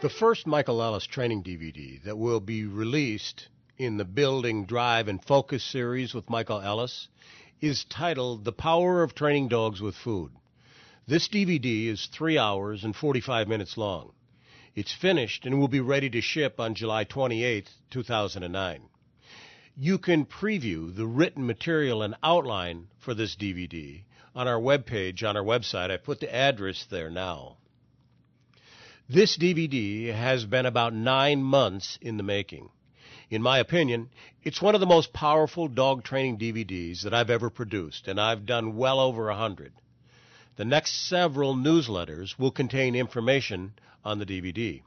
The first Michael Ellis training DVD that will be released in the Building, Drive, and Focus series with Michael Ellis is titled The Power of Training Dogs with Food. This DVD is 3 hours and 45 minutes long. It's finished and will be ready to ship on July 28, 2009. You can preview the written material and outline for this DVD on our webpage on our website. I put the address there now. This DVD has been about nine months in the making. In my opinion, it's one of the most powerful dog training DVDs that I've ever produced, and I've done well over a hundred. The next several newsletters will contain information on the DVD.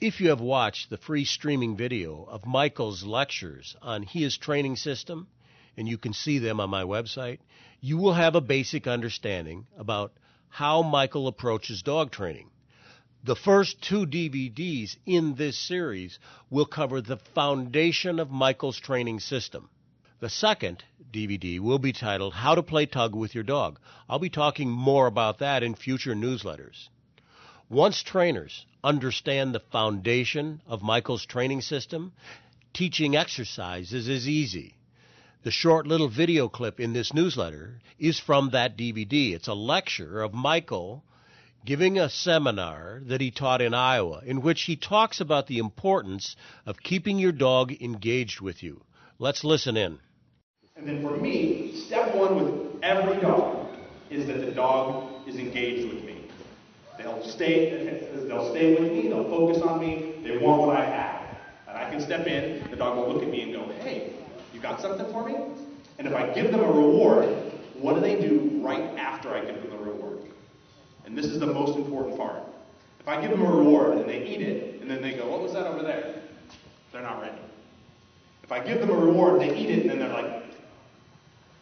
If you have watched the free streaming video of Michael's lectures on his training system, and you can see them on my website, you will have a basic understanding about how Michael approaches dog training. The first two DVDs in this series will cover the foundation of Michael's training system. The second DVD will be titled How to Play Tug with Your Dog. I'll be talking more about that in future newsletters. Once trainers understand the foundation of Michael's training system, teaching exercises is easy. The short little video clip in this newsletter is from that DVD. It's a lecture of Michael giving a seminar that he taught in Iowa, in which he talks about the importance of keeping your dog engaged with you. Let's listen in. And then for me, step one with every dog is that the dog is engaged with me. They'll stay, they'll stay with me, they'll focus on me, they want what I have. And I can step in, the dog will look at me and go, hey, you got something for me? And if I give them a reward, what do they do right after I give them the reward? And this is the most important part. If I give them a reward and they eat it, and then they go, What was that over there? They're not ready. If I give them a reward, they eat it, and then they're like,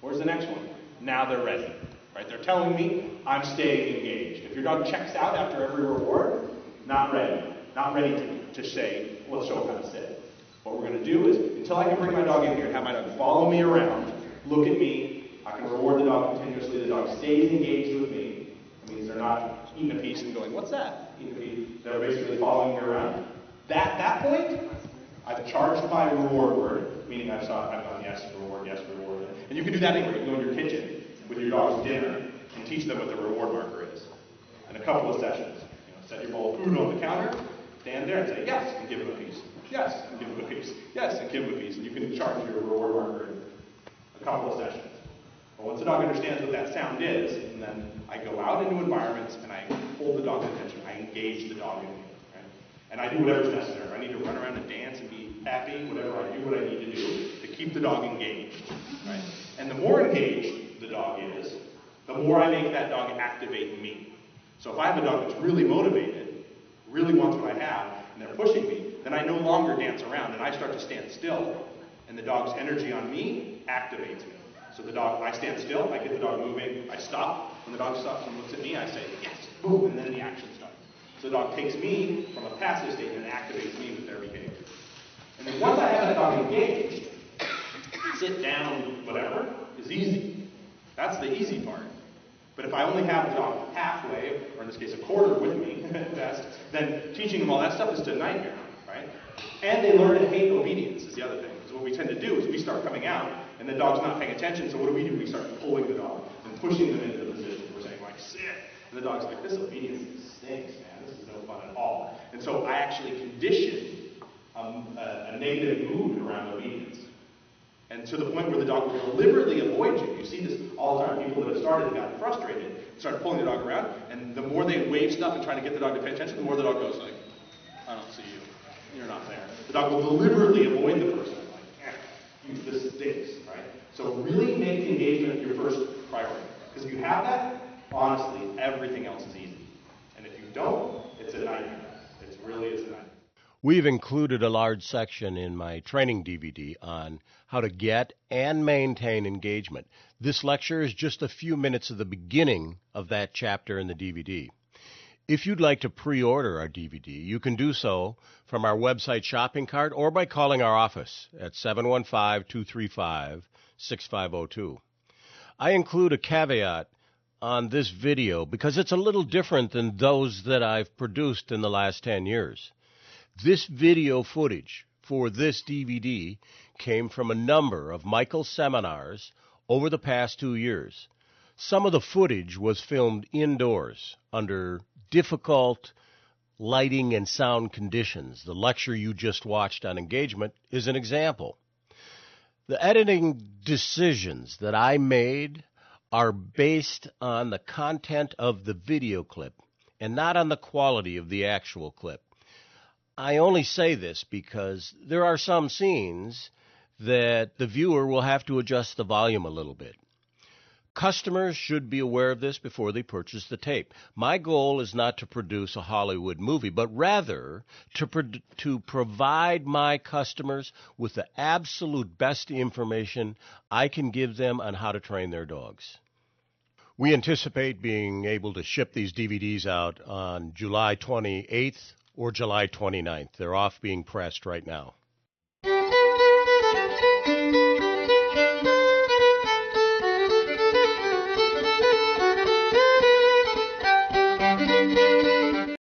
Where's the next one? Now they're ready. Right? They're telling me I'm staying engaged. If your dog checks out after every reward, not ready. Not ready to, to say, let's show them sit. What we're going to do is, until I can bring my dog in here and have my dog follow me around, look at me, I can reward the dog continuously, the dog stays engaged with me, means they're a piece and going, what's that? Eating a piece. They're basically following you around. That that point, I've charged my reward word, meaning I've, saw, I've gone yes, reward, yes, reward. And you can do that anywhere. You go in your kitchen with your dog's dinner and teach them what the reward marker is. In a couple of sessions. You know, set your bowl of food on the counter, stand there and say yes, and give them a piece. Yes, and give them a piece. Yes, and give them a piece. And you can charge your reward marker in a couple of sessions. But once the dog understands what that sound is, and then I go out into environments and I hold the dog's attention. I engage the dog in me. Right? And I do whatever's necessary. I need to run around and dance and be happy, whatever, I do what I need to do to keep the dog engaged. Right? And the more engaged the dog is, the more I make that dog activate me. So if I have a dog that's really motivated, really wants what I have, and they're pushing me, then I no longer dance around and I start to stand still. And the dog's energy on me activates me. So the dog, I stand still, I get the dog moving, I stop. When the dog stops and looks at me, I say, yes, boom, and then the action starts. So the dog takes me from a passive state and activates me with their behavior. And then once I have that dog engaged, sit down, whatever, is easy. That's the easy part. But if I only have the dog halfway, or in this case a quarter with me at best, then teaching them all that stuff is a nightmare, right? And they learn to hate obedience is the other thing. Because what we tend to do is we start coming out and the dog's not paying attention, so what do we do? We start pulling the dog and pushing them into the position. We're saying, like, sit. And the dog's like, this obedience stinks, man. This is no fun at all. And so I actually condition um, a, a negative mood around obedience. And to the point where the dog will deliberately avoid you. You see this all the time. People that have started and gotten frustrated start pulling the dog around, and the more they wave stuff and try to get the dog to pay attention, the more the dog goes like, I don't see you. You're not there. The dog will deliberately avoid the person. Eh, this stinks. So really make engagement your first priority. Because if you have that, honestly, everything else is easy. And if you don't, it's a nightmare. It really is a nightmare. We've included a large section in my training DVD on how to get and maintain engagement. This lecture is just a few minutes of the beginning of that chapter in the DVD. If you'd like to pre order our DVD, you can do so from our website shopping cart or by calling our office at 715 235 6502. I include a caveat on this video because it's a little different than those that I've produced in the last 10 years. This video footage for this DVD came from a number of Michael's seminars over the past two years. Some of the footage was filmed indoors under difficult lighting and sound conditions. The lecture you just watched on engagement is an example. The editing decisions that I made are based on the content of the video clip and not on the quality of the actual clip. I only say this because there are some scenes that the viewer will have to adjust the volume a little bit. Customers should be aware of this before they purchase the tape. My goal is not to produce a Hollywood movie, but rather to, pro- to provide my customers with the absolute best information I can give them on how to train their dogs. We anticipate being able to ship these DVDs out on July 28th or July 29th. They're off being pressed right now.